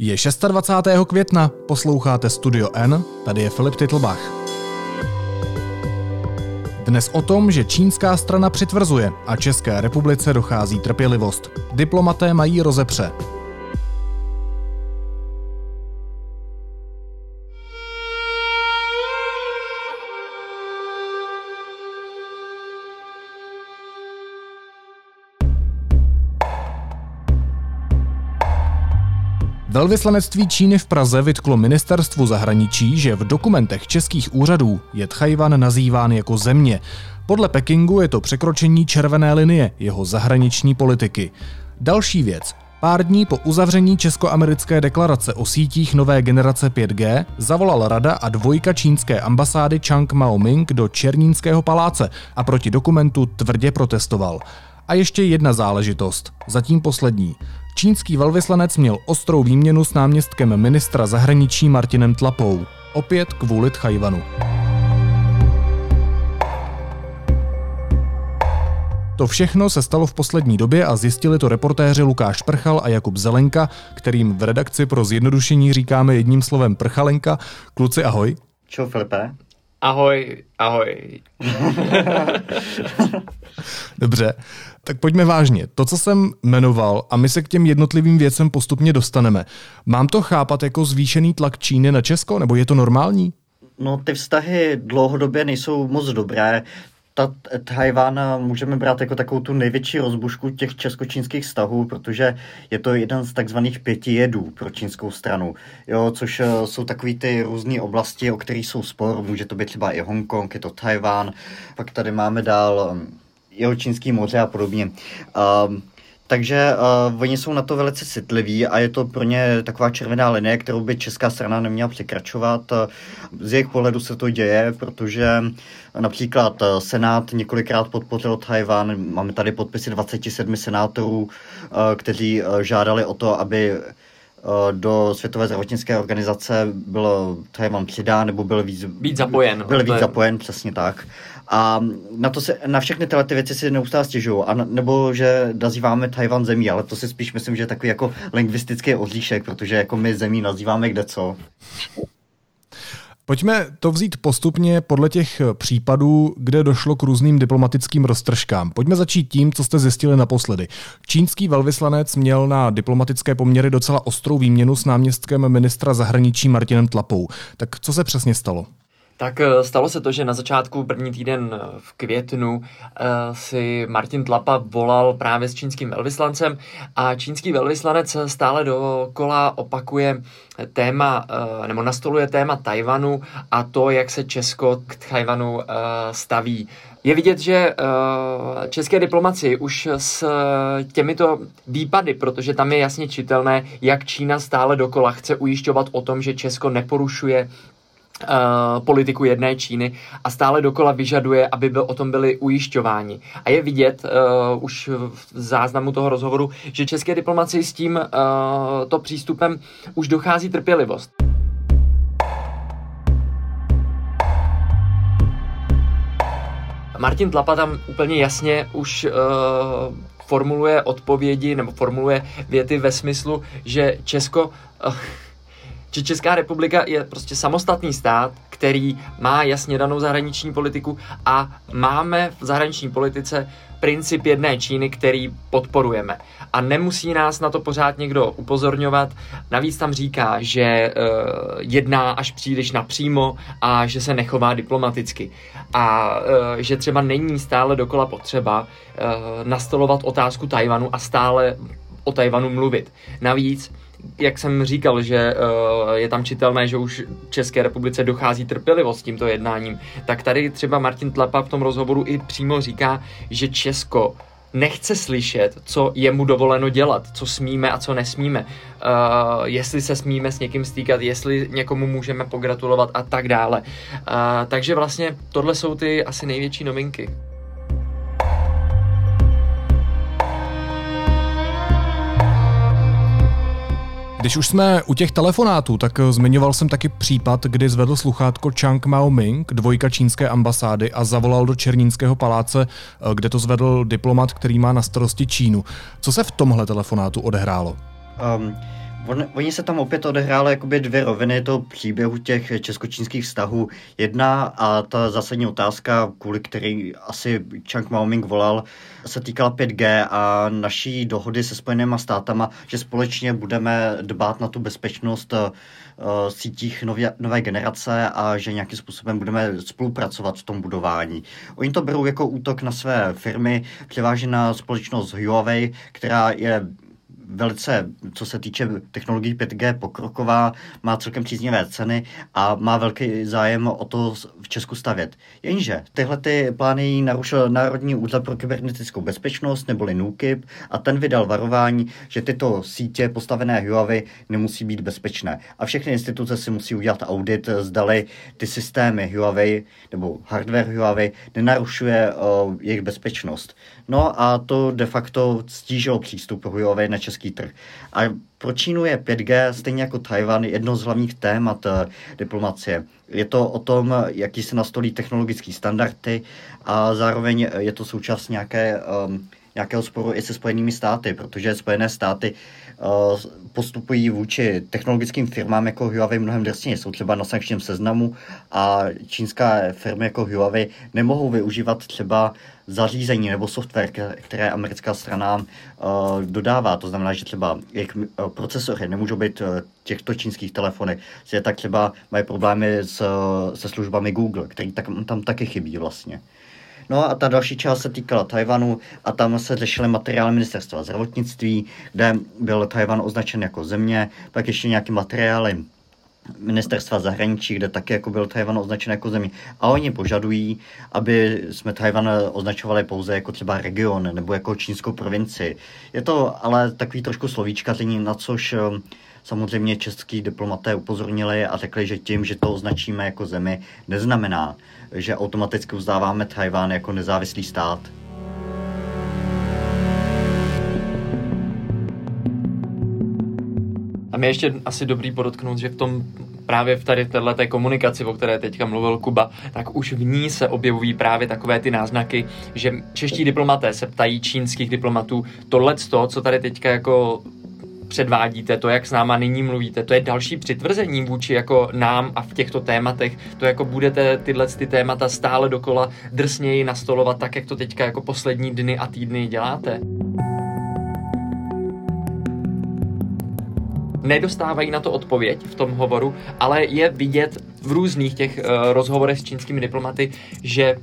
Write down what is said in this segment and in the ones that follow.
Je 26. května, posloucháte Studio N, tady je Filip Titlbach. Dnes o tom, že čínská strana přitvrzuje a České republice dochází trpělivost. Diplomaté mají rozepře. Velvyslanectví Číny v Praze vytklo ministerstvu zahraničí, že v dokumentech českých úřadů je Tchajvan nazýván jako země. Podle Pekingu je to překročení červené linie jeho zahraniční politiky. Další věc. Pár dní po uzavření česko-americké deklarace o sítích nové generace 5G zavolal rada a dvojka čínské ambasády Chang Mao-ming do Černínského paláce a proti dokumentu tvrdě protestoval. A ještě jedna záležitost, zatím poslední. Čínský velvyslanec měl ostrou výměnu s náměstkem ministra zahraničí Martinem Tlapou. Opět kvůli Tchajvanu. To všechno se stalo v poslední době a zjistili to reportéři Lukáš Prchal a Jakub Zelenka, kterým v redakci pro zjednodušení říkáme jedním slovem Prchalenka. Kluci, ahoj. Čau, Filipe. Ahoj, ahoj. Dobře, tak pojďme vážně. To, co jsem jmenoval, a my se k těm jednotlivým věcem postupně dostaneme, mám to chápat jako zvýšený tlak Číny na Česko, nebo je to normální? No, ty vztahy dlouhodobě nejsou moc dobré. Ta Tajván můžeme brát jako takovou tu největší rozbušku těch česko-čínských vztahů, protože je to jeden z takzvaných pěti jedů pro čínskou stranu, jo, což eh, jsou takové ty různé oblasti, o kterých jsou spor, může to být třeba i Hongkong, je to Tajván, pak tady máme dál jeho čínský moře a podobně. Um, takže uh, oni jsou na to velice citliví a je to pro ně taková červená linie, kterou by česká strana neměla překračovat. Z jejich pohledu se to děje, protože například Senát několikrát podpořil Tajvan. Máme tady podpisy 27 senátorů, uh, kteří uh, žádali o to, aby do Světové zdravotnické organizace byl Tajvan přidán, nebo byl víc, víc zapojen. Byl víc je... zapojen, přesně tak. A na, to se, na všechny tyhle ty věci si neustále stěžují. A nebo že nazýváme Tajvan zemí, ale to si spíš myslím, že je takový jako lingvistický oříšek, protože jako my zemí nazýváme kde co. Pojďme to vzít postupně podle těch případů, kde došlo k různým diplomatickým roztržkám. Pojďme začít tím, co jste zjistili naposledy. Čínský velvyslanec měl na diplomatické poměry docela ostrou výměnu s náměstkem ministra zahraničí Martinem Tlapou. Tak co se přesně stalo? Tak eh, stalo se to, že na začátku první týden eh, v květnu eh, si Martin Tlapa volal právě s čínským velvyslancem a čínský velvyslanec stále dokola opakuje téma, nebo nastoluje téma Tajvanu a to, jak se Česko k Tajvanu staví. Je vidět, že české diplomaci už s těmito výpady, protože tam je jasně čitelné, jak Čína stále dokola chce ujišťovat o tom, že Česko neporušuje Uh, politiku jedné Číny a stále dokola vyžaduje, aby byl, o tom byli ujišťováni. A je vidět uh, už v záznamu toho rozhovoru, že české diplomaci s tím uh, to přístupem už dochází trpělivost. Martin Tlapa tam úplně jasně už uh, formuluje odpovědi nebo formuluje věty ve smyslu, že Česko uh, že Česká republika je prostě samostatný stát, který má jasně danou zahraniční politiku a máme v zahraniční politice princip jedné Číny, který podporujeme. A nemusí nás na to pořád někdo upozorňovat. Navíc tam říká, že uh, jedná až příliš napřímo a že se nechová diplomaticky. A uh, že třeba není stále dokola potřeba uh, nastolovat otázku Tajvanu a stále o Tajvanu mluvit. Navíc jak jsem říkal, že uh, je tam čitelné, že už České republice dochází trpělivost s tímto jednáním, tak tady třeba Martin Tlapa v tom rozhovoru i přímo říká, že Česko nechce slyšet, co je mu dovoleno dělat, co smíme a co nesmíme, uh, jestli se smíme s někým stýkat, jestli někomu můžeme pogratulovat a tak dále. Uh, takže vlastně tohle jsou ty asi největší novinky. Když už jsme u těch telefonátů, tak eh, zmiňoval jsem taky případ, kdy zvedl sluchátko Chang Mao-ming, dvojka čínské ambasády a zavolal do Černínského paláce, eh, kde to zvedl diplomat, který má na starosti Čínu. Co se v tomhle telefonátu odehrálo? Um, On, oni se tam opět odehrály jakoby dvě roviny toho příběhu těch českočínských vztahů. Jedna a ta zásadní otázka, kvůli který asi Chang Maoming volal, se týkala 5G a naší dohody se Spojenými státama, že společně budeme dbát na tu bezpečnost uh, sítích nově, nové generace a že nějakým způsobem budeme spolupracovat v tom budování. Oni to berou jako útok na své firmy, převážně na společnost Huawei, která je velice, co se týče technologií 5G, pokroková, má celkem příznivé ceny a má velký zájem o to v Česku stavět. Jenže tyhle ty plány narušil Národní úřad pro kybernetickou bezpečnost neboli NUKIP a ten vydal varování, že tyto sítě postavené Huawei nemusí být bezpečné. A všechny instituce si musí udělat audit, zdali ty systémy Huawei nebo hardware Huawei nenarušuje uh, jejich bezpečnost. No a to de facto stížilo přístup Huawei na český trh. A pro Čínu je 5G, stejně jako Tajvan, jedno z hlavních témat uh, diplomacie. Je to o tom, jaký se nastolí technologické standardy a zároveň je to součást nějaké, um, nějakého sporu i se Spojenými státy, protože Spojené státy uh, postupují vůči technologickým firmám jako Huawei mnohem drsněji. Jsou třeba na sankčním seznamu a čínská firmy jako Huawei nemohou využívat třeba zařízení nebo software, které americká strana uh, dodává. To znamená, že třeba jejich uh, procesory nemůžou být uh, těchto čínských telefonech, že tak třeba mají problémy s, se službami Google, který tak, tam taky chybí vlastně. No a ta další část se týkala Tajvanu a tam se řešily materiály ministerstva zdravotnictví, kde byl Tajvan označen jako země, pak ještě nějaké materiály ministerstva zahraničí, kde taky jako byl Tajvan označen jako zemí. A oni požadují, aby jsme Tajvan označovali pouze jako třeba region nebo jako čínskou provinci. Je to ale takový trošku slovíčkaření, na což samozřejmě český diplomaté upozornili a řekli, že tím, že to označíme jako zemi, neznamená, že automaticky uznáváme Tajván jako nezávislý stát. A mě ještě asi dobrý podotknout, že v tom právě v tady této komunikaci, o které teďka mluvil Kuba, tak už v ní se objevují právě takové ty náznaky, že čeští diplomaté se ptají čínských diplomatů, tohle co tady teďka jako předvádíte, to, jak s náma nyní mluvíte, to je další přitvrzení vůči jako nám a v těchto tématech, to jako budete tyhle ty témata stále dokola drsněji nastolovat, tak jak to teďka jako poslední dny a týdny děláte. nedostávají na to odpověď v tom hovoru, ale je vidět v různých těch uh, rozhovorech s čínskými diplomaty, že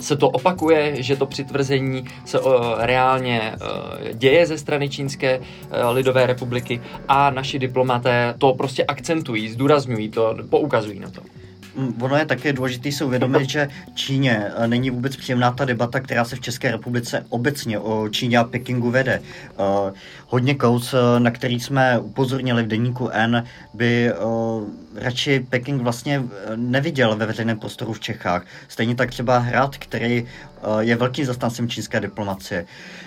se to opakuje, že to přitvrzení se uh, reálně uh, děje ze strany Čínské uh, lidové republiky a naši diplomaté to prostě akcentují, zdůrazňují to, poukazují na to. Mm, ono je také důležité si uvědomit, že Číně eh, není vůbec příjemná ta debata, která se v České republice obecně o Číně a Pekingu vede. Uh, hodně kous, eh, na který jsme upozornili v deníku N, by radši Peking vlastně neviděl ve veřejném prostoru v Čechách. Stejně tak třeba Hrad, který je velkým zastáncem čínské diplomacie.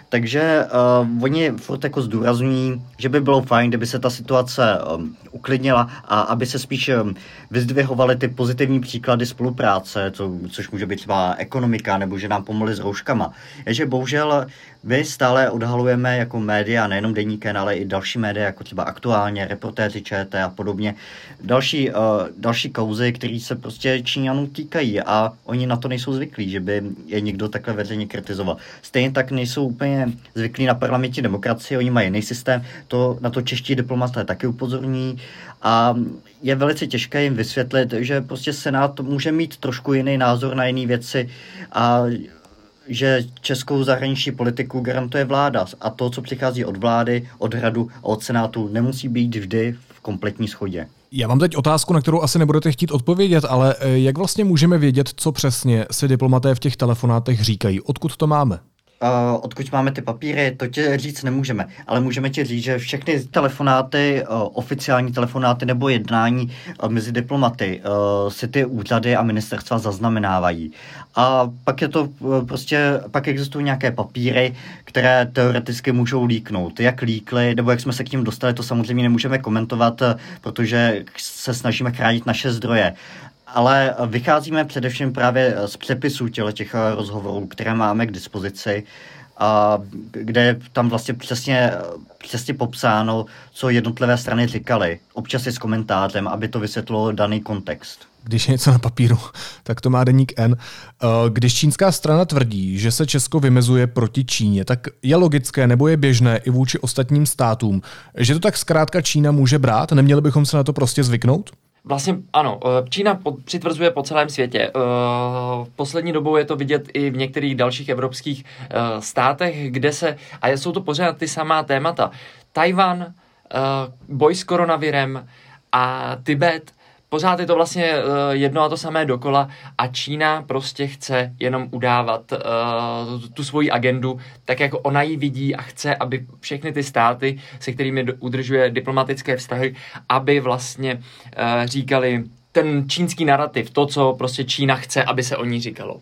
Takže uh, oni furt jako zdůrazňují, že by bylo fajn, kdyby se ta situace um, uklidnila a aby se spíš um, vyzdvihovaly ty pozitivní příklady spolupráce, co, což může být třeba ekonomika nebo že nám pomohli s rouškama. Je, že bohužel my stále odhalujeme jako média, nejenom deníken, ale i další média, jako třeba aktuálně, reportéři ČT a podobně, další, uh, další kauzy, které se prostě Číňanů týkají a oni na to nejsou zvyklí, že by je někdo takhle veřejně kritizoval. Stejně tak nejsou úplně zvyklí na parlamentní demokracii, oni mají jiný systém, to na to čeští diplomaté taky upozorní a je velice těžké jim vysvětlit, že prostě Senát může mít trošku jiný názor na jiné věci a že českou zahraniční politiku garantuje vláda a to, co přichází od vlády, od hradu a od senátu, nemusí být vždy v kompletní schodě. Já mám teď otázku, na kterou asi nebudete chtít odpovědět, ale eh, jak vlastně můžeme vědět, co přesně si diplomaté v těch telefonátech říkají? Odkud to máme? Uh, odkud máme ty papíry, to ti říct nemůžeme, ale můžeme ti říct, že všechny telefonáty, uh, oficiální telefonáty nebo jednání uh, mezi diplomaty uh, si ty úřady a ministerstva zaznamenávají. A pak je to uh, prostě, pak existují nějaké papíry, které teoreticky můžou líknout. Jak líkly, nebo jak jsme se k ním dostali, to samozřejmě nemůžeme komentovat, protože se snažíme chránit naše zdroje ale vycházíme především právě z přepisů těle těch eh, rozhovorů, které máme k dispozici a kde je tam vlastně přesně, přesně popsáno, co jednotlivé strany říkaly. Občas je s komentářem, aby to vysvětlilo daný kontext když je něco na papíru, tak to má deník N. Eh, když čínská strana tvrdí, že se Česko vymezuje proti Číně, tak je logické nebo je běžné i vůči ostatním státům, že to tak zkrátka Čína může brát? Neměli bychom se na to prostě zvyknout? Vlastně ano, eh, Čína přitvrzuje po celém světě. Eh, v poslední dobou je to vidět i v některých dalších evropských státech, kde se, a jsou to pořád ty samá témata, Tajvan, boj s koronavirem a Tibet, pořád je to vlastně uh, jedno a to samé dokola a Čína prostě chce jenom udávat uh, tu, svoji agendu tak, jako ona ji vidí a chce, aby všechny ty státy, se kterými udržuje diplomatické vztahy, aby vlastně uh, říkali ten čínský narrativ, to, co prostě Čína chce, aby se o ní říkalo.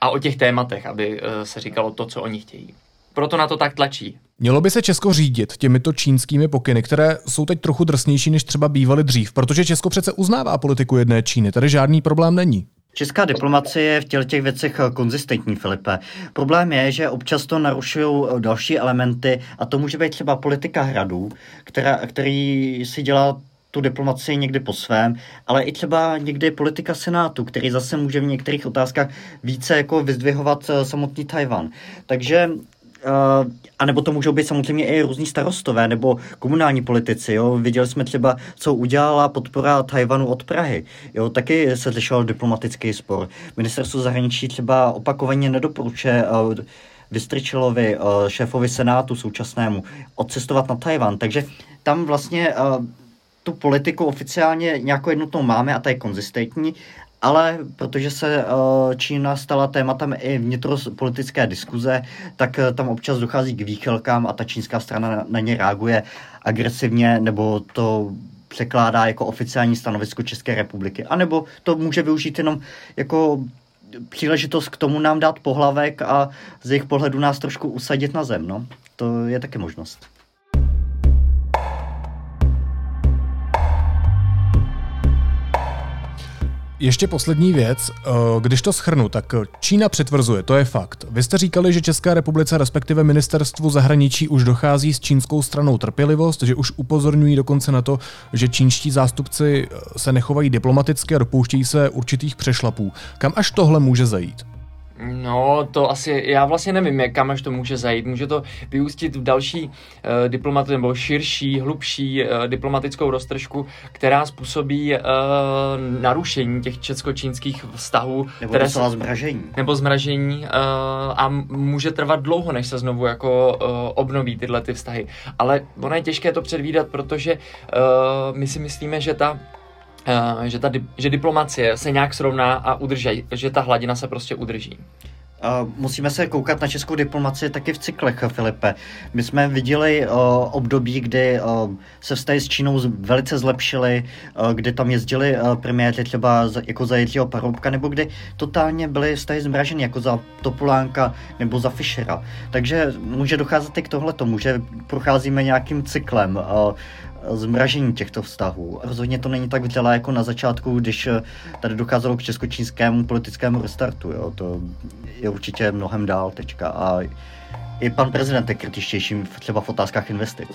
A o těch tématech, aby uh, se říkalo to, co oni chtějí proto na to tak tlačí. Mělo by se Česko řídit těmito čínskými pokyny, které jsou teď trochu drsnější, než třeba bývaly dřív, protože Česko přece uznává politiku jedné Číny, tady žádný problém není. Česká diplomacie je v těch, těch věcech konzistentní, Filipe. Problém je, že občas to narušují další elementy a to může být třeba politika hradů, která, který si dělá tu diplomaci někdy po svém, ale i třeba někdy politika Senátu, který zase může v některých otázkách více jako vyzdvihovat eh, samotný Tajvan. Takže Uh, a nebo to můžou být samozřejmě i různí starostové nebo komunální politici. Jo? Viděli jsme třeba, co udělala podpora Tajvanu od Prahy. Jo? Taky se řešil diplomatický spor. Ministerstvo zahraničí třeba opakovaně nedoporučuje uh, Vystričilovi, uh, šéfovi Senátu současnému, odcestovat na Tajvan. Takže tam vlastně tu politiku oficiálně nějakou jednotnou máme a ta je konzistentní, ale protože se uh, Čína stala tématem i vnitropolitické diskuze, tak uh, tam občas dochází k výchylkám a ta čínská strana na, na ně reaguje agresivně nebo to překládá jako oficiální stanovisko České republiky. A nebo to může využít jenom jako příležitost k tomu nám dát pohlavek a z jejich pohledu nás trošku usadit na zem. No. To je taky možnost. Ještě poslední věc. Eh, když to schrnu, tak Čína přitvrzuje, to je fakt. Vy jste říkali, že Česká republice, respektive ministerstvu zahraničí, už dochází s čínskou stranou trpělivost, že už upozorňují dokonce na to, že čínští zástupci eh, se nechovají diplomaticky a dopouštějí se určitých přešlapů. Kam až tohle může zajít? No, to asi, já vlastně nevím, jak kam až to může zajít. Může to vyústit v další uh, diplomat, nebo širší, hlubší uh, diplomatickou roztržku, která způsobí uh, narušení těch česko-čínských vztahů. Nebo které se, zmražení. Nebo zmražení uh, a může trvat dlouho, než se znovu jako uh, obnoví tyhle ty vztahy. Ale ono je těžké to předvídat, protože uh, my si myslíme, že ta že, ta, že diplomacie se nějak srovná a udrží, že ta hladina se prostě udrží. Uh, musíme se koukat na českou diplomaci taky v cyklech, Filipe. My jsme viděli uh, období, kdy uh, se vztahy s Čínou velice zlepšily, kdy tam jezdili premiéři třeba za, jako za Jiřího Paroubka, nebo kdy totálně byly vztahy zmraženy, jako za Topolánka nebo za Fischera. Takže může docházet i k tomu, že procházíme nějakým cyklem. Zmražení těchto vztahů. Rozhodně to není tak vřelé jako na začátku, když eh, tady docházelo k česko-čínskému politickému restartu. Jo. To je určitě mnohem dál teďka. A i pan prezident je kritičtější třeba v otázkách investic.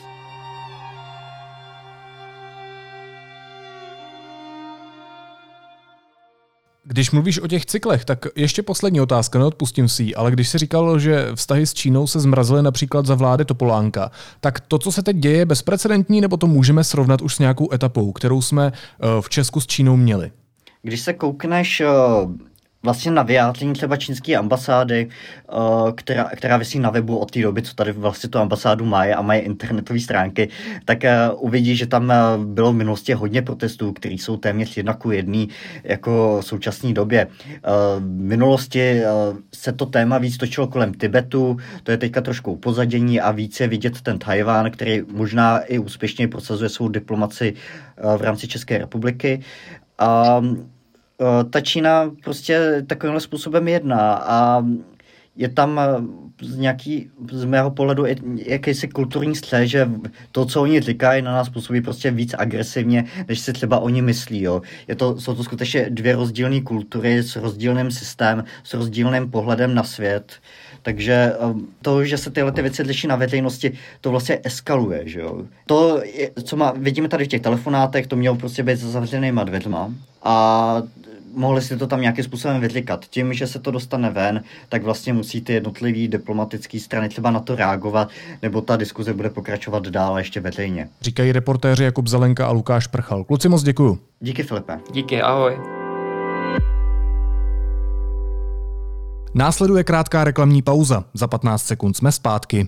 Když mluvíš o těch cyklech, tak ještě poslední otázka, neodpustím si ji, ale když se říkalo, že vztahy s Čínou se zmrazily například za vlády Topolánka, tak to, co se teď děje, je bezprecedentní, nebo to můžeme srovnat už s nějakou etapou, kterou jsme eh, v Česku s Čínou měli? Když se koukneš eh, vlastně na vyjádření třeba čínské ambasády, uh, která, která vysí na webu od té doby, co tady vlastně tu ambasádu mají a mají internetové stránky, tak uh, uvidí, že tam uh, bylo v minulosti hodně protestů, které jsou téměř jedna ku jedný jako v současné době. V minulosti se to téma víc točilo kolem Tibetu, to je teďka trošku upozadění a více vidět ten Tajván, který možná i úspěšně prosazuje svou diplomaci v rámci České republiky. A Eh, ta Čína prostě takovýmhle způsobem jedná a je tam eh, z nějaký, z mého pohledu jakýsi kulturní střed, že to, co oni říkají, na nás působí prostě víc agresivně, než si třeba oni myslí. Jo. Je to, jsou to skutečně dvě rozdílné kultury s rozdílným systémem, s rozdílným pohledem na svět. Takže um, to, že se tyhle ty věci liší na veřejnosti, to vlastně eskaluje, že jo. To, co má, vidíme tady v těch telefonátech, to mělo prostě být za zavřenýma dveřma a mohli si to tam nějakým způsobem vytlikat. Tím, že se to dostane ven, tak vlastně musí ty jednotlivé diplomatické strany třeba na to reagovat, nebo ta diskuze bude pokračovat dál ještě veřejně. Říkají reportéři Jakub Zelenka a Lukáš Prchal. Kluci moc děkuju. Díky Filipe. Díky, ahoj. Následuje krátká reklamní pauza. Za 15 sekund jsme zpátky.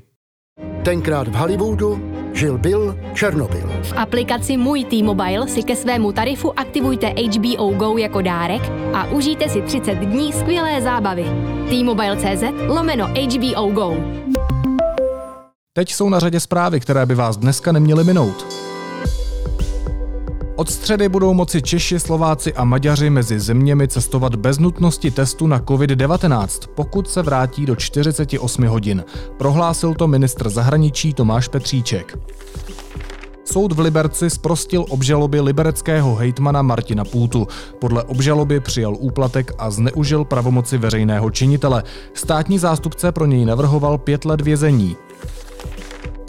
Tenkrát v Hollywoodu žil Bill Černobyl. V aplikaci Můj T-Mobile si ke svému tarifu aktivujte HBO Go jako dárek a užijte si 30 dní skvělé zábavy. T-Mobile.cz lomeno HBO Go. Teď jsou na řadě zprávy, které by vás dneska neměly minout. Od středy budou moci Češi, Slováci a Maďaři mezi zeměmi cestovat bez nutnosti testu na COVID-19, pokud se vrátí do 48 hodin. Prohlásil to ministr zahraničí Tomáš Petříček. Soud v Liberci zprostil obžaloby libereckého hejtmana Martina Půtu. Podle obžaloby přijal úplatek a zneužil pravomoci veřejného činitele. Státní zástupce pro něj navrhoval pět let vězení.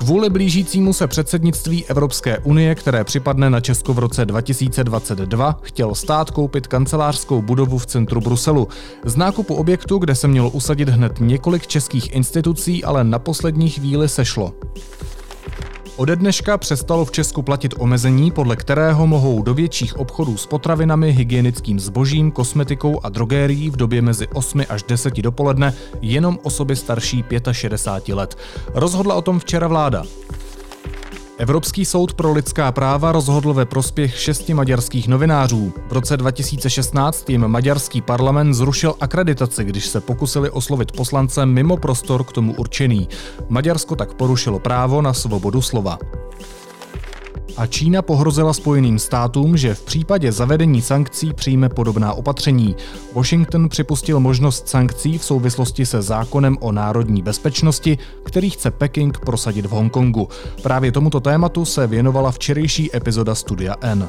Kvůli blížícímu se předsednictví Evropské unie, které připadne na Česko v roce 2022, chtěl stát koupit kancelářskou budovu v centru Bruselu. Z nákupu objektu, kde se mělo usadit hned několik českých institucí, ale na poslední chvíli sešlo. Ode dneška přestalo v Česku platit omezení, podle kterého mohou do větších obchodů s potravinami, hygienickým zbožím, kosmetikou a drogérií v době mezi 8 až 10 dopoledne jenom osoby starší 65 let. Rozhodla o tom včera vláda. Evropský soud pro lidská práva rozhodl ve prospěch šesti maďarských novinářů. V roce 2016 jim maďarský parlament zrušil akreditaci, když se pokusili oslovit poslance mimo prostor k tomu určený. Maďarsko tak porušilo právo na svobodu slova. A Čína pohrozila Spojeným státům, že v případě zavedení sankcí přijme podobná opatření. Washington připustil možnost sankcí v souvislosti se zákonem o národní bezpečnosti, který chce Peking prosadit v Hongkongu. Právě tomuto tématu se věnovala včerejší epizoda Studia N.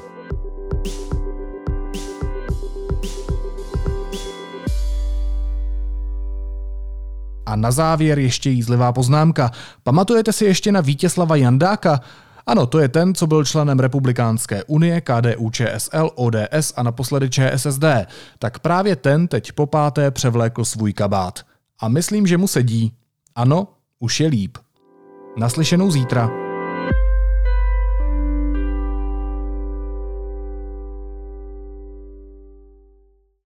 A na závěr ještě jízlivá poznámka. Pamatujete si ještě na Vítězslava Jandáka? Ano, to je ten, co byl členem Republikánské unie, KDU, ČSL, ODS a naposledy ČSSD. Tak právě ten teď po páté převlékl svůj kabát. A myslím, že mu sedí. Ano, už je líp. Naslyšenou zítra.